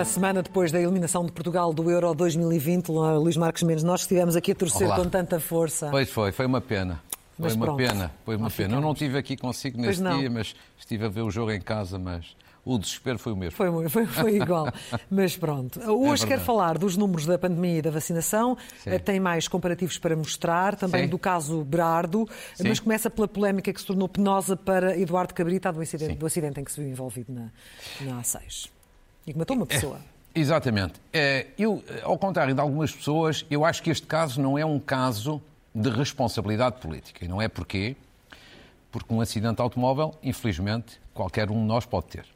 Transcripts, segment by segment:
Uma semana depois da eliminação de Portugal do Euro 2020, Luís Marcos Mendes, nós estivemos aqui a torcer Olá. com tanta força. Pois foi, foi uma pena. Foi Mas uma pronto, pena, foi uma pena. Eu não estive aqui consigo nesse não. dia, mas estive a ver o jogo em casa, mas o desespero foi o mesmo. Foi, foi, foi igual. Mas pronto. Hoje É quero falar dos números da pandemia e da vacinação. Sim. Tem mais comparativos para mostrar, também Sim. do caso Berardo. Sim. Mas começa pela polémica que se tornou penosa para Eduardo Cabrita do acidente, do acidente em que se viu envolvido na, na A6. E que matou uma pessoa. Exatamente. É, Eu, ao contrário de algumas pessoas, eu acho que este caso não é um caso de responsabilidade política. E não é porquê? Porque um acidente automóvel, infelizmente, qualquer um de nós pode ter.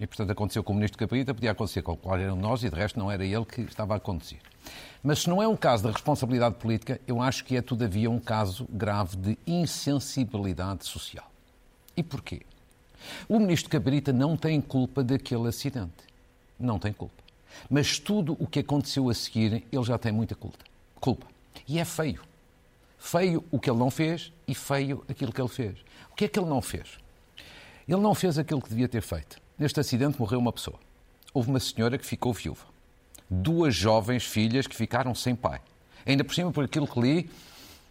E, portanto, aconteceu com o Ministro Cabrita, podia acontecer com qualquer um de nós e, de resto, não era ele que estava a conduzir. Mas se não é um caso de responsabilidade política, eu acho que é, todavia, um caso grave de insensibilidade social. E porquê? O Ministro Cabrita não tem culpa daquele acidente. Não tem culpa. Mas tudo o que aconteceu a seguir, ele já tem muita culpa. culpa. E é feio. Feio o que ele não fez e feio aquilo que ele fez. O que é que ele não fez? Ele não fez aquilo que devia ter feito. Neste acidente morreu uma pessoa. Houve uma senhora que ficou viúva. Duas jovens filhas que ficaram sem pai. Ainda por cima, por aquilo que li,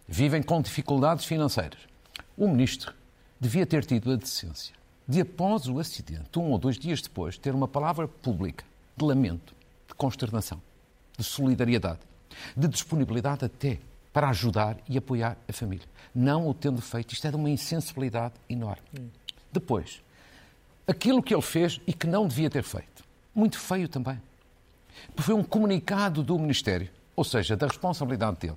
vivem com dificuldades financeiras. O ministro devia ter tido a decência de, após o acidente, um ou dois dias depois, ter uma palavra pública de lamento, de consternação, de solidariedade, de disponibilidade até para ajudar e apoiar a família. Não o tendo feito, isto é de uma insensibilidade enorme. Depois, aquilo que ele fez e que não devia ter feito. Muito feio também. Foi um comunicado do Ministério, ou seja, da responsabilidade dele,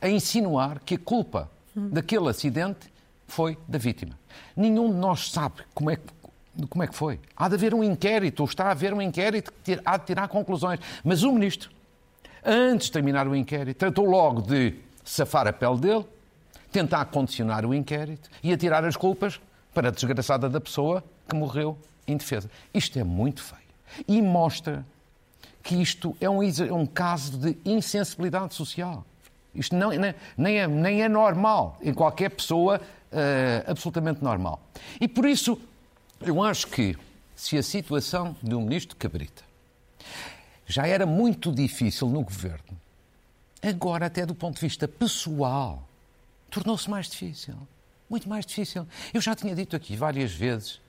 a insinuar que a culpa daquele acidente foi da vítima. Nenhum de nós sabe como é que. Como é que foi? Há de haver um inquérito, ou está a haver um inquérito que há de tirar conclusões. Mas o ministro, antes de terminar o inquérito, tratou logo de safar a pele dele, tentar condicionar o inquérito e atirar as culpas para a desgraçada da pessoa que morreu indefesa. Isto é muito feio. E mostra que isto é um, exa- um caso de insensibilidade social. Isto não, nem, nem é, nem é normal em qualquer pessoa eh, absolutamente normal. E por isso, eu acho que se a situação do ministro Cabrita já era muito difícil no governo, agora, até do ponto de vista pessoal, tornou-se mais difícil. Muito mais difícil. Eu já tinha dito aqui várias vezes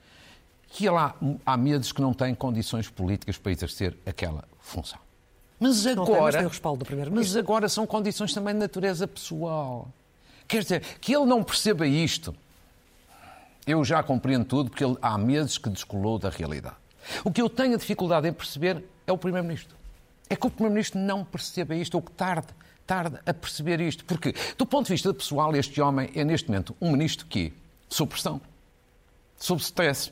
que lá há medos que não têm condições políticas para exercer aquela função. Mas Não tem, mas agora, tem o respaldo do Primeiro-Ministro. mas agora são condições também de natureza pessoal. Quer dizer, que ele não perceba isto, eu já compreendo tudo, porque ele, há meses que descolou da realidade. O que eu tenho dificuldade em perceber é o Primeiro-Ministro. É que o Primeiro-Ministro não perceba isto, ou que tarde, tarde a perceber isto. Porque, do ponto de vista pessoal, este homem é, neste momento, um ministro que, sob pressão, sob stress,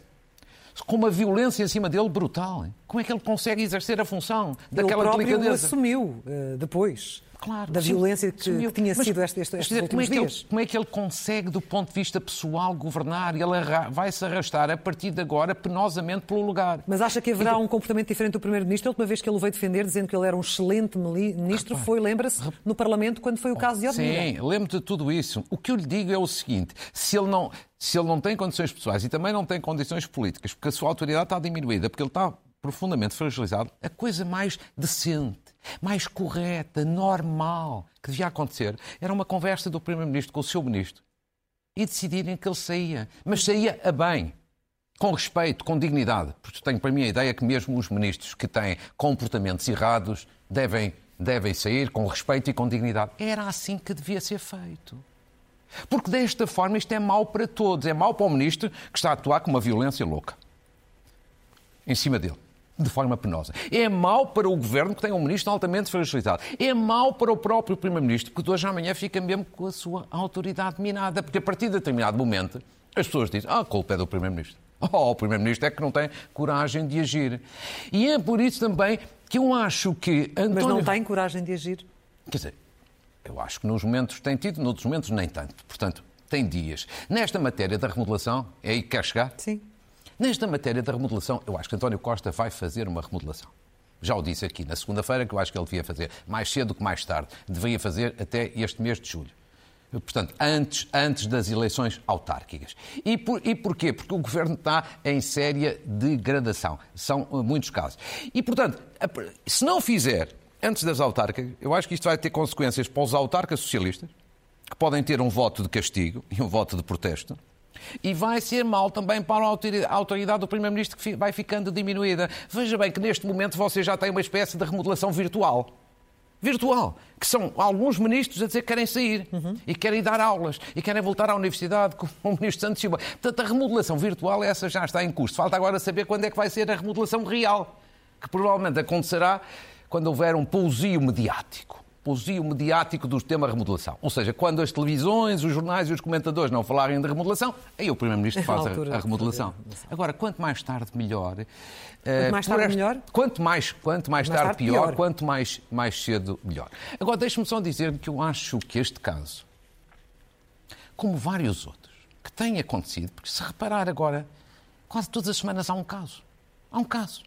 com uma violência em cima dele brutal. Como é que ele consegue exercer a função daquela Ele próprio delicadeza? assumiu eh, depois Claro, da sim, violência que, assumiu. que tinha Mas, sido este, este, quer estes dizer, como, últimos é que ele, dias. como é que ele consegue, do ponto de vista pessoal, governar? Ele arra- vai se arrastar a partir de agora penosamente pelo lugar. Mas acha que haverá um comportamento diferente do Primeiro-Ministro? A última vez que ele o veio defender, dizendo que ele era um excelente ministro, foi, lembra-se, no Parlamento, quando foi o caso de Odmira. Sim, lembro de tudo isso. O que eu lhe digo é o seguinte: se ele não, se ele não tem condições pessoais e também não tem condições políticas, porque a sua autoridade está diminuída, porque ele está profundamente fragilizado, a coisa mais decente, mais correta, normal que devia acontecer era uma conversa do Primeiro-Ministro com o seu Ministro e decidirem que ele saía. Mas saía a bem. Com respeito, com dignidade. Porque tenho para mim a ideia que mesmo os ministros que têm comportamentos errados devem, devem sair com respeito e com dignidade. Era assim que devia ser feito. Porque desta forma isto é mau para todos. É mau para o ministro que está a atuar com uma violência louca em cima dele, de forma penosa. É mau para o governo que tem um ministro altamente fragilizado. É mau para o próprio primeiro-ministro, porque de hoje à manhã fica mesmo com a sua autoridade minada, porque a partir de determinado momento as pessoas dizem: ah, a culpa é do primeiro-ministro. Oh, o primeiro-ministro é que não tem coragem de agir. E é por isso também que eu acho que António... Mas não tem coragem de agir. Quer dizer, eu acho que nos momentos tem tido, noutros momentos nem tanto. Portanto, tem dias. Nesta matéria da remodelação, é aí que quer chegar? Sim. Nesta matéria da remodelação, eu acho que António Costa vai fazer uma remodelação. Já o disse aqui na segunda-feira que eu acho que ele devia fazer mais cedo que mais tarde. Deveria fazer até este mês de julho. Portanto, antes, antes das eleições autárquicas. E, por, e porquê? Porque o governo está em séria degradação. São uh, muitos casos. E, portanto, se não fizer antes das autárquicas, eu acho que isto vai ter consequências para os autarcas socialistas, que podem ter um voto de castigo e um voto de protesto. E vai ser mal também para a autoridade do Primeiro-Ministro, que vai ficando diminuída. Veja bem que neste momento você já tem uma espécie de remodelação virtual virtual, que são alguns ministros a dizer que querem sair uhum. e querem dar aulas e querem voltar à universidade com o ministro Santos Silva. Portanto, a remodelação virtual, essa já está em curso. Falta agora saber quando é que vai ser a remodelação real, que provavelmente acontecerá quando houver um pousio mediático pousio mediático do tema remodelação. Ou seja, quando as televisões, os jornais e os comentadores não falarem de remodelação, aí o Primeiro-Ministro faz a, a remodelação. Agora, quanto mais tarde, melhor. Quanto mais tarde, este, melhor? Quanto mais, quanto mais, mais tarde, tarde pior, pior, Quanto mais, mais cedo, melhor. Agora, deixe-me só dizer que eu acho que este caso, como vários outros, que têm acontecido, porque se reparar agora, quase todas as semanas há um caso. Há um caso.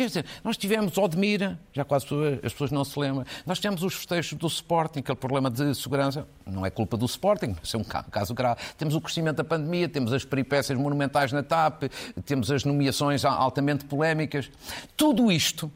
Quer dizer, nós tivemos Odmira, já quase as pessoas não se lembram, nós tivemos os festejos do Sporting, aquele problema de segurança, não é culpa do Sporting, mas é um caso grave. Temos o crescimento da pandemia, temos as peripécias monumentais na TAP, temos as nomeações altamente polémicas. Tudo isto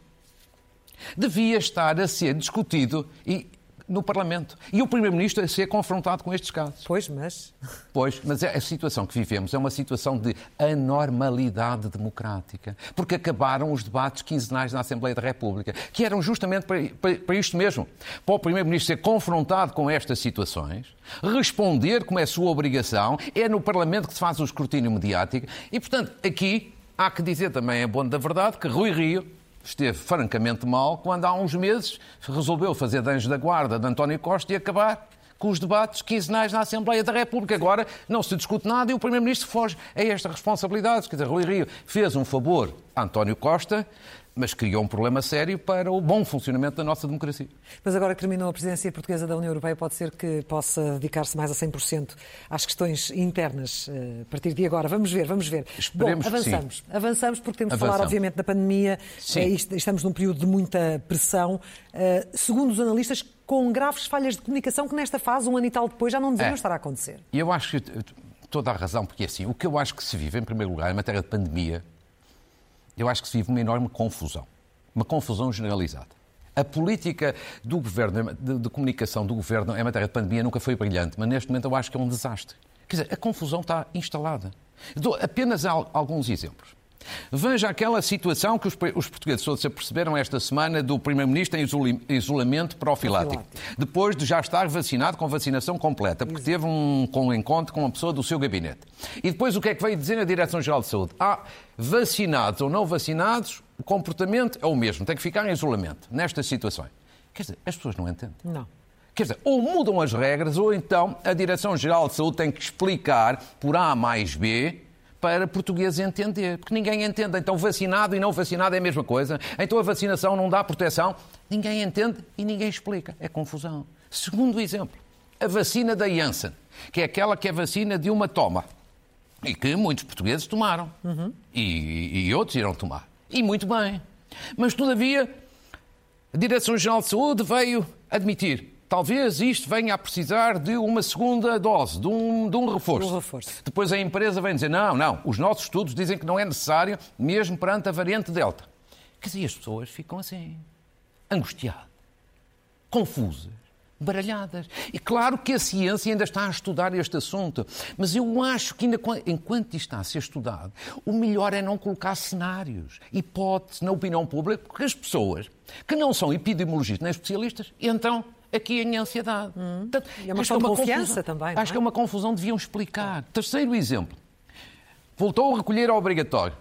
devia estar a ser discutido e no Parlamento. E o Primeiro-Ministro a ser confrontado com estes casos. Pois, mas. Pois, mas é a situação que vivemos é uma situação de anormalidade democrática. Porque acabaram os debates quinzenais na Assembleia da República, que eram justamente para, para, para isto mesmo. Para o Primeiro-Ministro ser confrontado com estas situações, responder como é sua obrigação, é no Parlamento que se faz o escrutínio mediático. E, portanto, aqui há que dizer também, é bom da verdade, que Rui Rio esteve francamente mal quando há uns meses resolveu fazer de da guarda de António Costa e acabar com os debates quinzenais na Assembleia da República. Agora não se discute nada e o Primeiro-Ministro foge a esta responsabilidade. Quer dizer, Rui Rio fez um favor a António Costa, mas criou um problema sério para o bom funcionamento da nossa democracia. Mas agora que terminou a presidência portuguesa da União Europeia, pode ser que possa dedicar-se mais a 100% às questões internas eh, a partir de agora. Vamos ver, vamos ver. Esperemos bom, avançamos. sim. Avançamos porque temos de falar, obviamente, da pandemia. Sim. Eh, estamos num período de muita pressão. Eh, segundo os analistas, com graves falhas de comunicação que nesta fase, um ano e tal depois, já não deveriam é. estar a acontecer. E eu acho que toda a razão, porque assim, o que eu acho que se vive, em primeiro lugar, em matéria de pandemia, eu acho que se vive uma enorme confusão. Uma confusão generalizada. A política do governo, de, de, comunicação do governo em matéria de pandemia nunca foi brilhante, mas neste momento eu acho que é um desastre. Quer dizer, a confusão está instalada. Dou apenas alguns exemplos. Veja aquela situação que os, os portugueses todos se perceberam esta semana do Primeiro-Ministro em isolamento profilático, depois de já estar vacinado com vacinação completa, porque teve um, um encontro com uma pessoa do seu gabinete. E depois o que é que veio dizer a Direção-Geral de Saúde? Ah, vacinados ou não vacinados, o comportamento é o mesmo, tem que ficar em isolamento nestas situações. Quer dizer, as pessoas não entendem. Não. Quer dizer, ou mudam as regras, ou então a Direção-Geral de Saúde tem que explicar por A mais B para portugueses entender, porque ninguém entende. Então, vacinado e não vacinado é a mesma coisa. Então, a vacinação não dá proteção. Ninguém entende e ninguém explica. É confusão. Segundo exemplo, a vacina da Janssen, que é aquela que é vacina de uma toma e que muitos portugueses tomaram uhum. e, e outros irão tomar. E muito bem. Mas, todavia, a Direção-Geral de Saúde veio admitir talvez isto venha a precisar de uma segunda dose, de um, de um, reforço. um reforço. Depois a empresa vem dizer, não, não, os nossos estudos dizem que não é necessário, mesmo perante a variante Delta. Quer dizer, as pessoas ficam assim, angustiadas, confusas baralhadas. E claro que a ciência ainda está a estudar este assunto, mas eu acho que ainda, enquanto isto está a ser estudado, o melhor é não colocar cenários, hipóteses na opinião pública, porque as pessoas que não são epidemiologistas nem especialistas entram aqui em ansiedade. Hum. Portanto, é uma questão é de confiança confusão, também. Acho é? que é uma confusão, deviam explicar. Terceiro exemplo. Voltou a recolher obrigatório.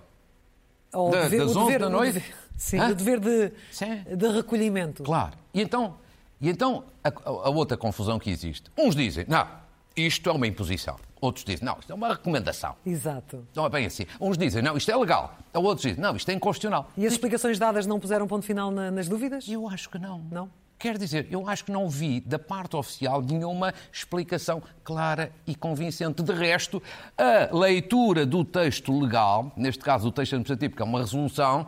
Ou da, dever, das 11 dever, da noite. Dever, sim, o dever de, de recolhimento. Claro. E então, e então a, a, outra confusão que existe. Uns dizem, não, isto é uma imposição. Outros dizem, não, isto é uma recomendação. Exato. Não é bem assim. Uns dizem, não, isto é legal. Outros dizem, não, isto é inconstitucional. E as explicações dadas não puseram ponto final na, nas dúvidas? Eu acho que não. Não? Quer dizer, eu acho que não vi da parte oficial nenhuma explicação clara e convincente. De resto, a leitura do texto legal, neste caso o texto administrativo, que é uma resolução,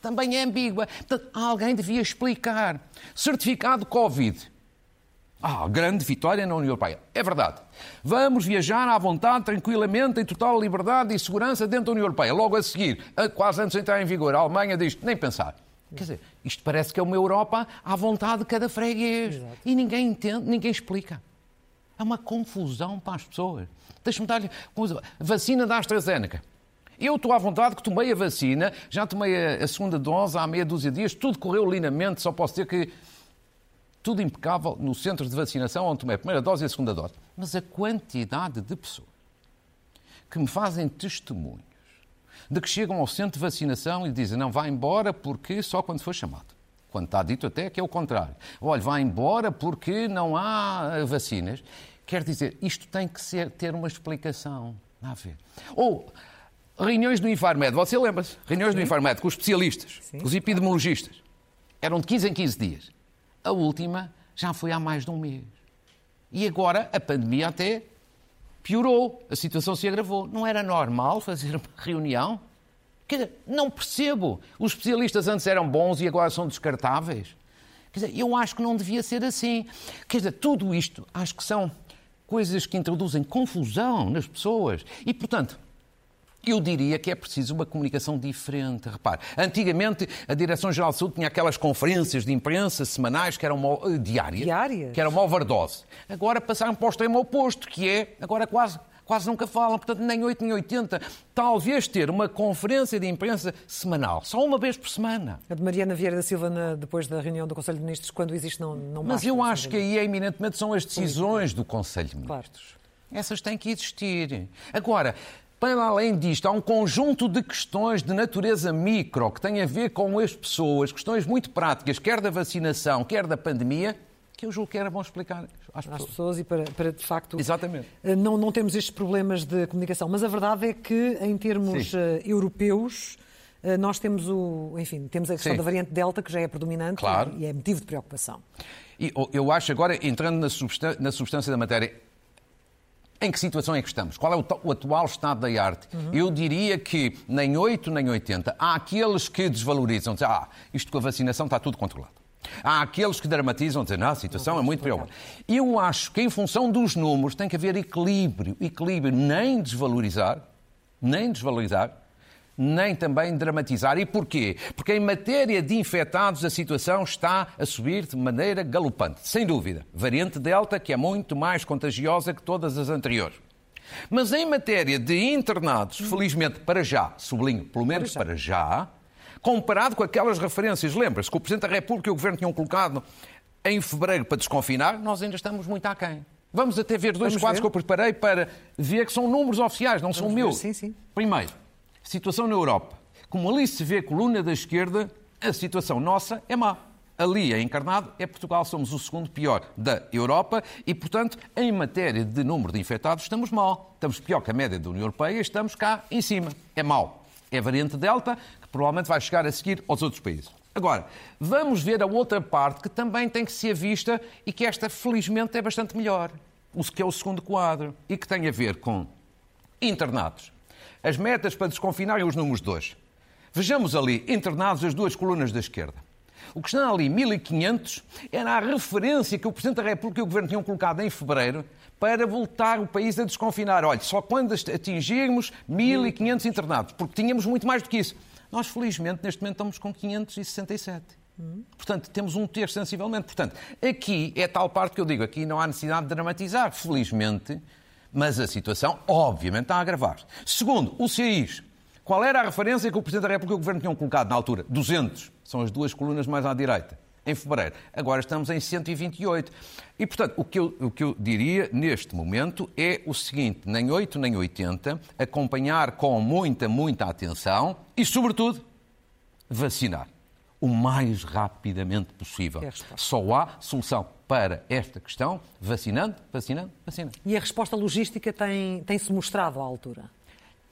também é ambígua. Portanto, alguém devia explicar. Certificado Covid. Ah, grande vitória na União Europeia. É verdade. Vamos viajar à vontade, tranquilamente, em total liberdade e segurança dentro da União Europeia. Logo a seguir, quase antes de entrar em vigor, a Alemanha diz nem pensar. Quer dizer, isto parece que é uma Europa à vontade de cada freguês. Exato. E ninguém entende, ninguém explica. É uma confusão para as pessoas. Deixa-me dar-lhe vacina da AstraZeneca. Eu estou à vontade que tomei a vacina, já tomei a, segunda dose há meia dúzia de dias, tudo correu lindamente, só posso dizer que tudo impecável no centro de vacinação onde tomei a primeira dose e a segunda dose. Mas a quantidade de pessoas que me fazem testemunhos de que chegam ao centro de vacinação e dizem não, vá embora porque só quando for chamado. Quando está dito até que é o contrário. Olha, vá embora porque não há vacinas. Quer dizer, isto tem que ser, ter uma explicação. A ver. Ou reuniões do Infarmed, você lembra-se? Reuniões Sim. do Infarmed com os especialistas, Sim. com os epidemiologistas. Eram de 15 em 15 dias. A última já foi há mais de um mês. E agora a pandemia até piorou, a situação se agravou. Não era normal fazer uma reunião? Quer dizer, não percebo. Os especialistas antes eram bons e agora são descartáveis. Quer dizer, eu acho que não devia ser assim. Quer dizer, tudo isto acho que são coisas que introduzem confusão nas pessoas. E, portanto, eu diria que é preciso uma comunicação diferente. Repare, antigamente a Direção-Geral de Saúde tinha aquelas conferências de imprensa semanais que eram uma, uh, diárias, diárias, que eram uma overdose. Agora passaram para o extremo oposto, que é, agora quase, quase nunca falam, portanto nem 8 nem 80. Talvez ter uma conferência de imprensa semanal, só uma vez por semana. A de Mariana Vieira da Silva, na, depois da reunião do Conselho de Ministros, quando existe, não, não Mas eu acho que aí, eminentemente, são as decisões do Conselho de Ministros. Claro. Essas têm que existir. Agora, para além disto, há um conjunto de questões de natureza micro que têm a ver com as pessoas, questões muito práticas, quer da vacinação, quer da pandemia, que eu julgo que era bom explicar às pessoas. Às pessoas e para, para, de facto. Exatamente. Eh, não, não temos estes problemas de comunicação. Mas a verdade é que, em termos uh, europeus, uh, nós temos o. Enfim, temos a questão Sim. da variante Delta, que já é predominante claro. e é motivo de preocupação. E eu acho agora, entrando na substância, na substância da matéria, em que situação é que estamos? Qual é o, o atual estado da arte? Uhum. Eu diria que nem 8 nem 80. Há aqueles que desvalorizam, dizem, ah, isto com a vacinação está tudo controlado. Há aqueles que dramatizam, dizem, ah, a situação é muito preocupante. Eu acho que, em função dos números, tem que haver equilíbrio. Equilíbrio, nem desvalorizar, nem desvalorizar, nem também dramatizar. E porquê? Porque em matéria de infectados a situação está a subir de maneira galopante, sem dúvida. Variante Delta, que é muito mais contagiosa que todas as anteriores. Mas em matéria de internados, felizmente para já, sublinho, pelo menos para já, para já comparado com aquelas referências, lembra-se que o Presidente da República e o Governo tinham colocado em fevereiro para desconfinar, nós ainda estamos muito aquém. Vamos até ver dois Vamos quadros ver. que eu preparei para ver que são números oficiais, não Vamos são meus. Sim, sim. Primeiro, Situação na Europa. Como ali se vê coluna da esquerda, a situação nossa é má. Ali, é encarnado, é Portugal, somos o segundo pior da Europa e, portanto, em matéria de número de infectados, estamos mal. Estamos pior que a média da União Europeia estamos cá em cima. É mau. É a variante Delta, que provavelmente vai chegar a seguir aos outros países. Agora, vamos ver a outra parte que também tem que ser vista e que esta, felizmente, é bastante melhor. O que é o segundo quadro e que tem a ver com internados as metas para desconfinar e os números de hoje. Vejamos ali, internados as duas colunas da esquerda. O que está ali, 1.500, era a referência que o Presidente da República e o Governo tinham colocado em fevereiro para voltar o país a desconfinar. Olha, só quando atingirmos 1.500 internados, porque tínhamos muito mais do que isso. Nós, felizmente, neste momento estamos com 567. Portanto, temos um terço sensivelmente. Portanto, aqui é tal parte que eu digo, aqui não há necessidade de dramatizar. Felizmente, mas a situação, obviamente, está a agravar-se. Segundo, o CIS. Qual era a referência que o Presidente da República e o Governo tinham colocado na altura? 200. São as duas colunas mais à direita. Em fevereiro. Agora estamos em 128. E, portanto, o que, eu, o que eu diria neste momento é o seguinte: nem 8 nem 80, acompanhar com muita, muita atenção e, sobretudo, vacinar o mais rapidamente possível. É Só há solução para esta questão vacinando, vacinando, vacinando. E a resposta logística tem, tem-se mostrado à altura?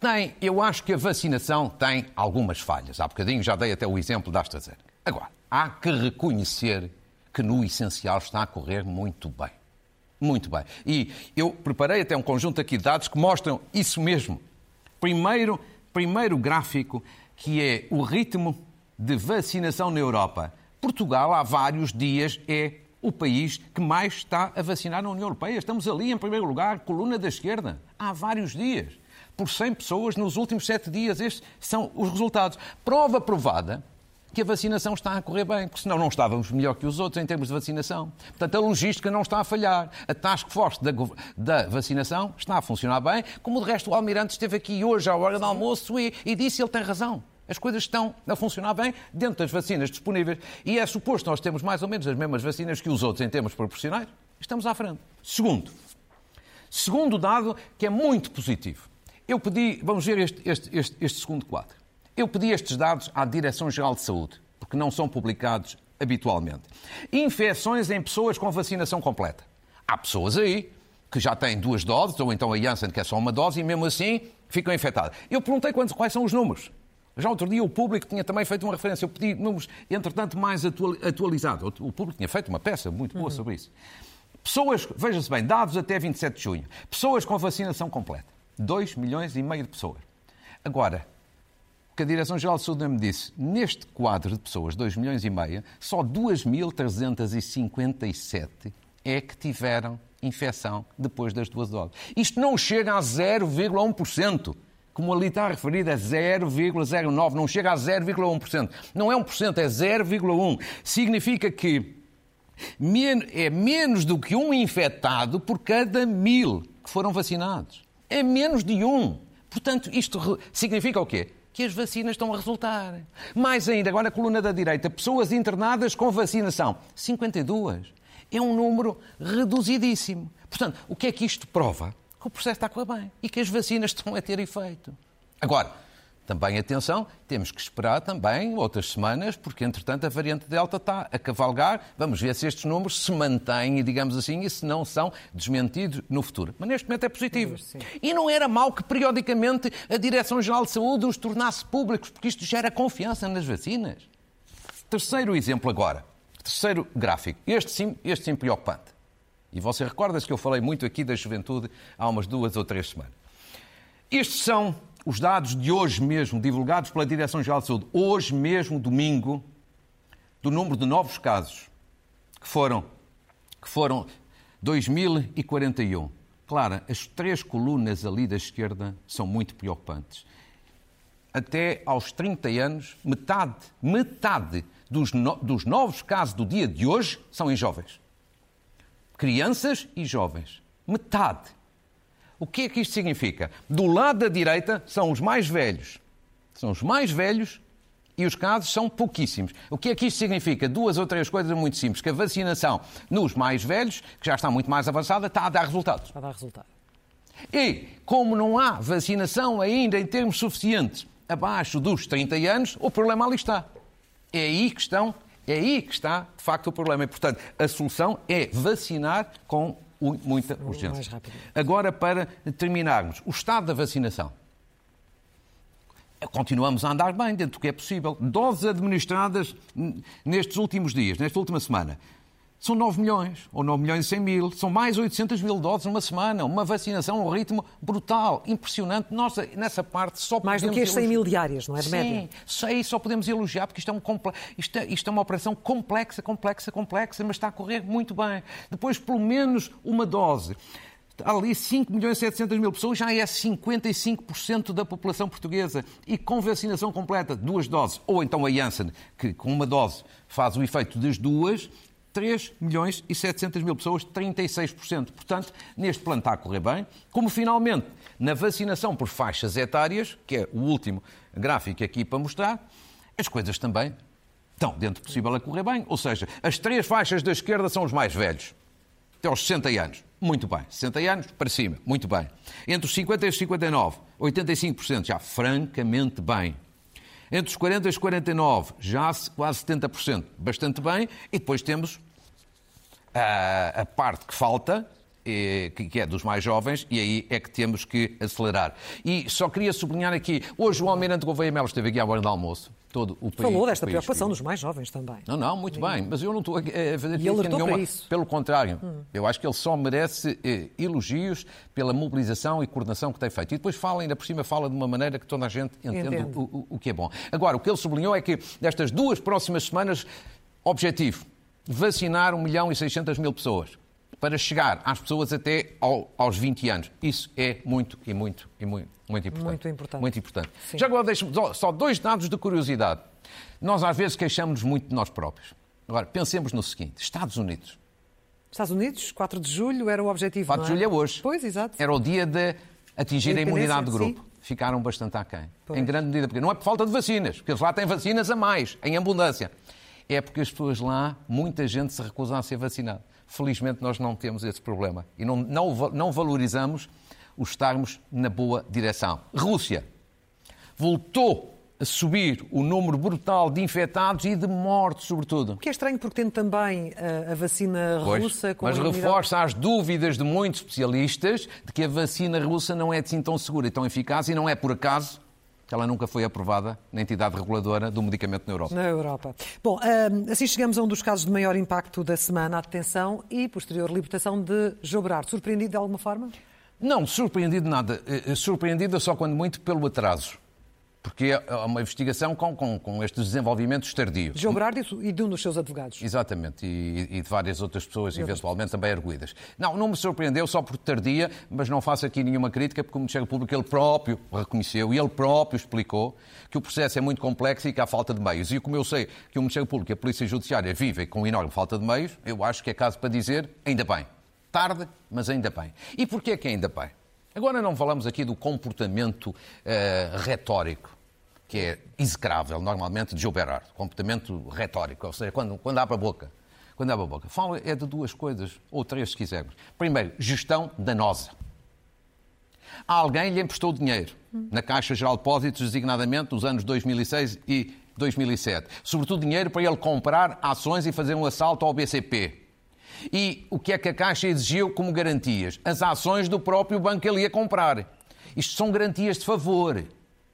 Tem. Eu acho que a vacinação tem algumas falhas. Há bocadinho já dei até o exemplo da AstraZeneca. Agora, há que reconhecer que no essencial está a correr muito bem. Muito bem. E eu preparei até um conjunto aqui de dados que mostram isso mesmo. Primeiro, primeiro gráfico, que é o ritmo de vacinação na Europa. Portugal, há vários dias, é o país que mais está a vacinar na União Europeia. Estamos ali, em primeiro lugar, coluna da esquerda, há vários dias. Por 100 pessoas nos últimos sete dias. Estes são os resultados. Prova provada que a vacinação está a correr bem, porque senão não estávamos melhor que os outros em termos de vacinação. Portanto, a logística não está a falhar. A task force da, da vacinação está a funcionar bem, como de resto o Almirante esteve aqui hoje à hora do almoço e, e disse ele tem razão. As coisas estão a funcionar bem dentro das vacinas disponíveis. E é suposto nós temos mais ou menos as mesmas vacinas que os outros em termos proporcionais. Estamos à frente. Segundo, segundo dado que é muito positivo. Eu pedi, vamos ver este, este, este, este segundo quadro. Eu pedi estes dados à Direção-Geral de Saúde, porque não são publicados habitualmente. Infecções em pessoas com vacinação completa. Há pessoas aí que já têm duas doses, ou então a Janssen, que é só uma dose, e mesmo assim ficam infectadas. Eu perguntei quais, quais são os números. Já outro dia o público tinha também feito uma referência. Eu pedi números, entretanto, mais atualizados. O público tinha feito uma peça muito boa uhum. sobre isso. Pessoas, veja-se bem, dados até 27 de junho. Pessoas com vacinação completa. 2 milhões e meio de pessoas. Agora, que a Direção-Geral de Saúde me disse, neste quadro de pessoas, 2 milhões e meio, só 2.357 é que tiveram infecção depois das duas doses. Isto não chega a 0,1%. Como ali está referido, é 0,09%, não chega a 0,1%. Não é 1%, é 0,1%. Significa que é menos do que um infectado por cada mil que foram vacinados. É menos de um. Portanto, isto significa o quê? que as vacinas estão a resultar. Mais ainda, agora na coluna da direita, pessoas internadas com vacinação. 52. É um número reduzidíssimo. Portanto, o que é que isto prova? Que o processo está a correr bem e que as vacinas estão a ter efeito. Agora, também atenção, temos que esperar também outras semanas, porque entretanto a variante Delta está a cavalgar. Vamos ver se estes números se mantêm, digamos assim, e se não são desmentidos no futuro. Mas neste momento é positivo. E não era mal que periodicamente a Direção-Geral de Saúde os tornasse públicos, porque isto gera confiança nas vacinas. Terceiro exemplo agora. Terceiro gráfico. Este sim, este sim preocupante. E você recorda-se que eu falei muito aqui da juventude há umas duas ou três semanas. Estes são os dados de hoje mesmo, divulgados pela Direção-Geral de Saúde, hoje mesmo, domingo, do número de novos casos, que foram, que foram 2041. Claro, as três colunas ali da esquerda são muito preocupantes. Até aos 30 anos, metade, metade dos, no, dos novos casos do dia de hoje são em jovens. Crianças e jovens. Metade. O que é que isto significa? Do lado da direita são os mais velhos. São os mais velhos e os casos são pouquíssimos. O que é que isto significa? Duas ou três coisas muito simples. Que a vacinação nos mais velhos, que já está muito mais avançada, está a dar resultados. Está a dar resultado. E, como não há vacinação ainda em termos suficientes abaixo dos 30 anos, o problema ali está. É aí que estão, é aí que está, de facto, o problema. E, portanto, a solução é vacinar com muita urgência. Agora, para terminarmos, o estado da vacinação. Continuamos a andar bem dentro do que é possível. Doses administradas nestes últimos dias, nesta última semana. São 9 milhões, ou 9 milhões e 100 mil. São mais 800 mil doses numa semana. Uma vacinação a um ritmo brutal, impressionante. Nós, nessa parte, só Mais do que as 100 mil diárias, não é? De Sim, média. Sim, só podemos elogiar, porque isto é, um comple... isto, é, isto é uma operação complexa, complexa, complexa, mas está a correr muito bem. Depois, pelo menos uma dose ali 5 milhões e 700 mil pessoas, já é 55% da população portuguesa. E com vacinação completa, duas doses, ou então a Janssen, que com uma dose faz o efeito das duas, 3 milhões e 700 mil pessoas, 36%. Portanto, neste plano está a correr bem. Como finalmente, na vacinação por faixas etárias, que é o último gráfico aqui para mostrar, as coisas também estão dentro do possível a correr bem. Ou seja, as três faixas da esquerda são os mais velhos, até aos 60 anos. Muito bem. 60 anos para cima, muito bem. Entre os 50 e os 59, 85%, já francamente bem. Entre os 40 e os 49, já quase 70%, bastante bem. E depois temos a, a parte que falta, que é dos mais jovens, e aí é que temos que acelerar. E só queria sublinhar aqui, hoje o Almirante Gouveia Melo esteve aqui à hora do almoço, todo o país. Falou desta preocupação dos mais jovens também. Não, não, muito bem, mas eu não estou a fazer ele nenhuma. Isso. Pelo contrário, hum. eu acho que ele só merece eh, elogios pela mobilização e coordenação que tem feito. E depois fala, ainda por cima, fala de uma maneira que toda a gente entende o, o, o que é bom. Agora, o que ele sublinhou é que nestas duas próximas semanas, objetivo, vacinar 1 milhão e 600 mil pessoas para chegar às pessoas até ao, aos 20 anos. Isso é muito e muito e muito, muito importante. Muito importante. Muito importante. Já agora deixe-me só dois dados de curiosidade. Nós às vezes queixamos muito de nós próprios. Agora, pensemos no seguinte: Estados Unidos. Estados Unidos, 4 de julho, era o objetivo. 4 de é? julho é hoje. Pois, exato. Era o dia de atingir a imunidade de grupo. Sim. Ficaram bastante aquém. Pois. Em grande medida, porque não é por falta de vacinas, porque eles lá têm vacinas a mais, em abundância. É porque as pessoas lá, muita gente se recusa a ser vacinada. Felizmente nós não temos esse problema e não, não, não valorizamos o estarmos na boa direção. Rússia voltou a subir o número brutal de infectados e de mortes, sobretudo. O que é estranho porque tem também a, a vacina pois, russa com Mas reforça as dúvidas de muitos especialistas de que a vacina russa não é assim tão segura e tão eficaz e não é por acaso ela nunca foi aprovada na entidade reguladora do medicamento na Europa. Na Europa. Bom, hum, assim chegamos a um dos casos de maior impacto da semana, a detenção e posterior libertação de João Berardo. Surpreendido de alguma forma? Não, surpreendido nada. Eh, eh, surpreendido só quando muito pelo atraso porque é uma investigação com, com, com estes desenvolvimentos tardios. João Berardo e de um dos seus advogados. Exatamente, e, e de várias outras pessoas, e eventualmente também arguídas. Não, não me surpreendeu só por tardia, mas não faço aqui nenhuma crítica, porque o Ministério Público ele próprio reconheceu e ele próprio explicou que o processo é muito complexo e que há falta de meios. E como eu sei que o Ministério Público e a Polícia Judiciária vivem com enorme falta de meios, eu acho que é caso para dizer ainda bem. Tarde, mas ainda bem. E porquê que ainda bem? Agora não falamos aqui do comportamento uh, retórico, que é execrável, normalmente, de Berard. Comportamento retórico, ou seja, quando, quando abre a boca. Quando abre a boca. Fala é de duas coisas, ou três, se quisermos. Primeiro, gestão danosa. Alguém lhe emprestou dinheiro na Caixa Geral de Depósitos, designadamente nos anos 2006 e 2007. Sobretudo dinheiro para ele comprar ações e fazer um assalto ao BCP. E o que é que a Caixa exigiu como garantias? As ações do próprio banco que ele ia comprar. Isto são garantias de favor.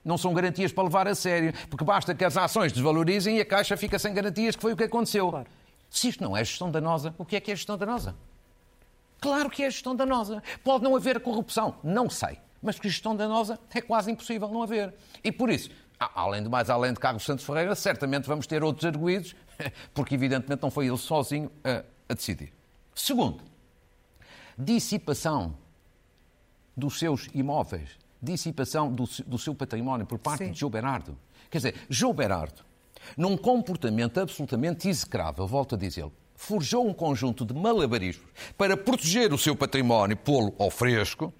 Não são garantias para levar a sério. Porque basta que as ações desvalorizem e a Caixa fica sem garantias, que foi o que aconteceu. Claro. Se isto não é gestão danosa, o que é que é gestão danosa? Claro que é gestão danosa. Pode não haver corrupção, não sei. Mas que gestão danosa é quase impossível não haver. E por isso, além de mais, além de Carlos Santos Ferreira, certamente vamos ter outros arguídos, porque evidentemente não foi ele sozinho a, decidir. Segundo, dissipação dos seus imóveis, dissipação do, do seu património por parte Sim. de João Berardo. Quer dizer, João Berardo, num comportamento absolutamente execrável, volto a dizê-lo, forjou um conjunto de malabarismos para proteger o seu património, pô-lo ao fresco,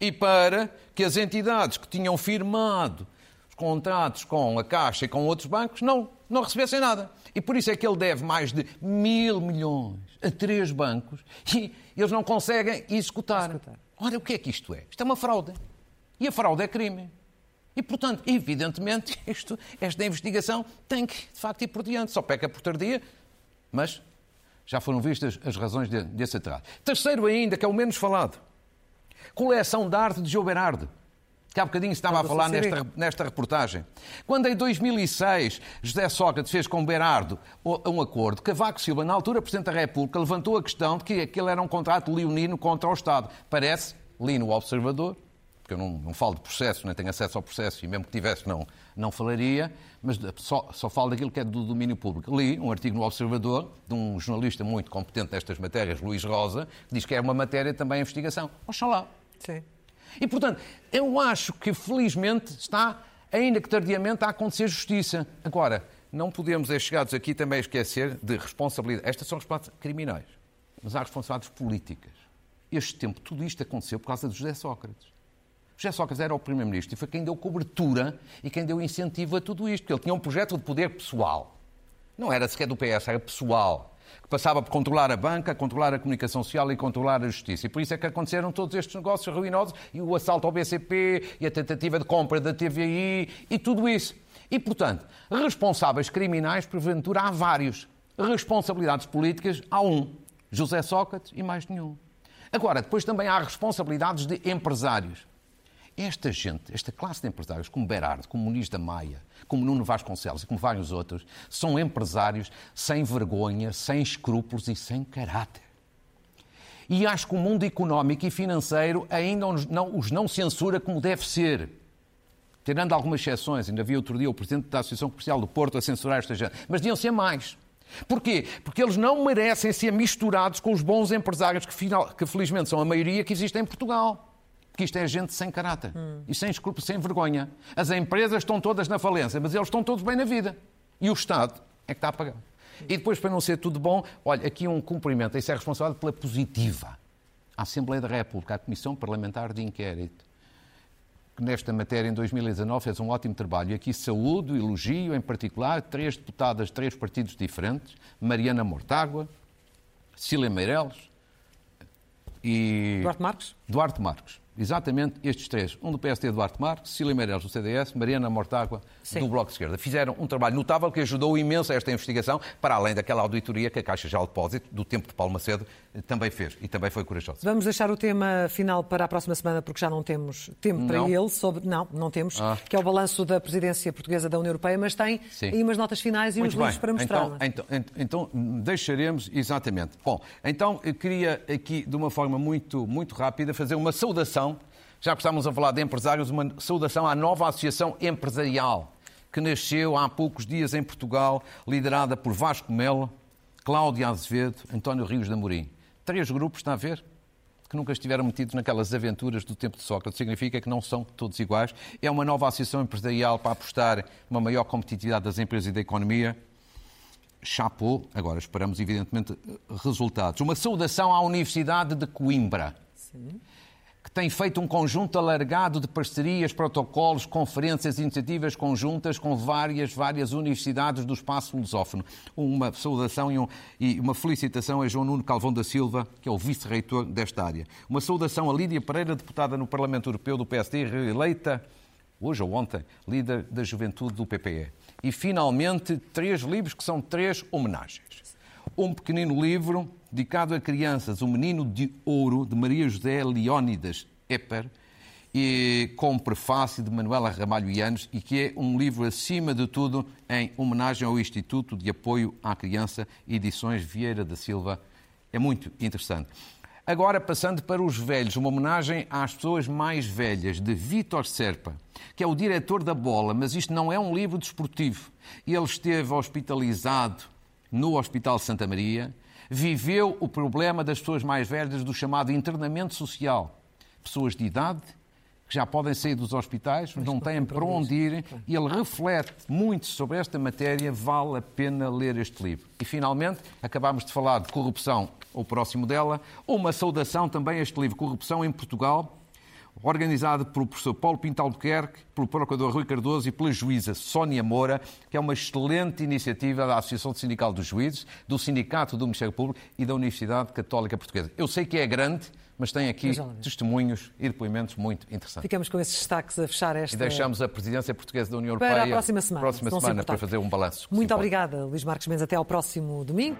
e para que as entidades que tinham firmado os contratos com a Caixa e com outros bancos não, não recebessem nada. E por isso é que ele deve mais de mil milhões a três bancos e eles não conseguem executar. executar. Ora, o que é que isto é? Isto é uma fraude. E a fraude é crime. E, portanto, evidentemente, isto, esta investigação tem que, de facto, ir por diante. Só peca por tardia, mas já foram vistas as razões desse atraso. Terceiro ainda, que é o menos falado. Coleção de arte de João Berardo que há bocadinho estava a falar nesta, nesta reportagem. Quando em 2006 José Sócrates fez com Berardo um acordo, Cavaco Silva, na altura Presidente da República, levantou a questão de que aquele era um contrato leonino contra o Estado. Parece, li no Observador, porque eu não, não falo de processo, nem tenho acesso ao processo, e mesmo que tivesse não, não falaria, mas só, só falo daquilo que é do domínio público. Li um artigo no Observador de um jornalista muito competente nestas matérias, Luís Rosa, que diz que é uma matéria também de investigação. Oxalá. Sim. E, portanto, eu acho que, felizmente, está, ainda que tardiamente, a acontecer justiça. Agora, não podemos, é chegados aqui, também esquecer de responsabilidade. Estas são responsabilidades criminais, mas há responsabilidades políticas. Este tempo, tudo isto aconteceu por causa de José Sócrates. José Sócrates era o Primeiro-Ministro e foi quem deu cobertura e quem deu incentivo a tudo isto, porque ele tinha um projeto de poder pessoal. Não era sequer do PS, era pessoal que passava por controlar a banca, controlar a comunicação social e controlar a justiça. E por isso é que aconteceram todos estes negócios ruinosos e o assalto ao BCP e a tentativa de compra da TVI e tudo isso. E, portanto, responsáveis criminais, porventura, há vários. Responsabilidades políticas, há um. José Sócrates e mais nenhum. Agora, depois também há responsabilidades de empresários. Esta gente, esta classe de empresários, como Berardo, como Muniz da Maia, como Nuno Vasconcelos e como vários outros, são empresários sem vergonha, sem escrúpulos e sem caráter. E acho que o mundo económico e financeiro ainda não, os não censura como deve ser. Tirando algumas exceções, ainda vi outro dia o Presidente da Associação Comercial do Porto a censurar esta gente, mas deviam ser mais. Porquê? Porque eles não merecem ser misturados com os bons empresários que, que felizmente são a maioria que existem em Portugal. Porque isto é gente sem caráter hum. e sem escrúpulos, sem vergonha. As empresas estão todas na falência, mas eles estão todos bem na vida. E o Estado é que está a pagar. E depois, para não ser tudo bom, olha, aqui um cumprimento. Isso é responsável pela positiva. A Assembleia da República, a Comissão Parlamentar de Inquérito, que nesta matéria, em 2019, fez um ótimo trabalho. E aqui saúdo, elogio, em particular, três deputadas de três partidos diferentes, Mariana Mortágua, Cília Meireles e... Duarte Marques? Duarte Marques exatamente estes três. Um do PSD, Eduardo Marques, Cília Meireles, do CDS, Mariana Mortágua, Sim. do Bloco de Esquerda. Fizeram um trabalho notável que ajudou imenso a esta investigação, para além daquela auditoria que a Caixa de Depósito, do tempo de Paulo Macedo, também fez e também foi corajosa. Vamos deixar o tema final para a próxima semana, porque já não temos tempo para ele. Sobre... Não, não temos, ah. que é o balanço da presidência portuguesa da União Europeia, mas tem Sim. aí umas notas finais e Muito uns livros para mostrar. Então, então, então, deixaremos, exatamente. Bom, então eu queria aqui, de uma forma muito, muito rápida, fazer uma saudação já que estamos a falar de empresários, uma saudação à nova Associação Empresarial, que nasceu há poucos dias em Portugal, liderada por Vasco Melo, Cláudia Azevedo, António Rios de Amorim. Três grupos, está a ver? Que nunca estiveram metidos naquelas aventuras do tempo de Sócrates. Significa que não são todos iguais. É uma nova associação empresarial para apostar numa maior competitividade das empresas e da economia. Chapou. Agora esperamos, evidentemente, resultados. Uma saudação à Universidade de Coimbra. Sim que tem feito um conjunto alargado de parcerias, protocolos, conferências iniciativas conjuntas com várias, várias universidades do espaço lusófono. Uma saudação e, um, e uma felicitação a João Nuno Calvão da Silva, que é o vice-reitor desta área. Uma saudação a Lídia Pereira, deputada no Parlamento Europeu do PSD, reeleita hoje ou ontem, líder da juventude do PPE. E, finalmente, três livros que são três homenagens. Um pequenino livro dedicado a crianças, O Menino de Ouro, de Maria José Leónidas Eper, e com prefácio de Manuela Ramalho Ianes, e que é um livro, acima de tudo, em homenagem ao Instituto de Apoio à Criança, Edições Vieira da Silva. É muito interessante. Agora, passando para os velhos, uma homenagem às pessoas mais velhas, de Vítor Serpa, que é o diretor da Bola, mas isto não é um livro desportivo. Ele esteve hospitalizado no Hospital Santa Maria, viveu o problema das pessoas mais velhas do chamado internamento social. Pessoas de idade que já podem sair dos hospitais, mas não têm para onde ir, e ele reflete muito sobre esta matéria, vale a pena ler este livro. E, finalmente, acabámos de falar de corrupção, o próximo dela, uma saudação também a este livro, Corrupção em Portugal, organizado pelo professor Paulo Pinto Albuquerque, pelo procurador Rui Cardoso e pela juíza Sónia Moura, que é uma excelente iniciativa da Associação Sindical dos Juízes, do Sindicato do Ministério Público e da Universidade Católica Portuguesa. Eu sei que é grande, mas tem aqui testemunhos e depoimentos muito interessantes. Ficamos com esses destaques a fechar esta... E deixamos a presidência portuguesa da União Europeia para a próxima semana, próxima semana para fazer um balanço. Muito obrigada, Luís Marques Mendes. Até ao próximo domingo.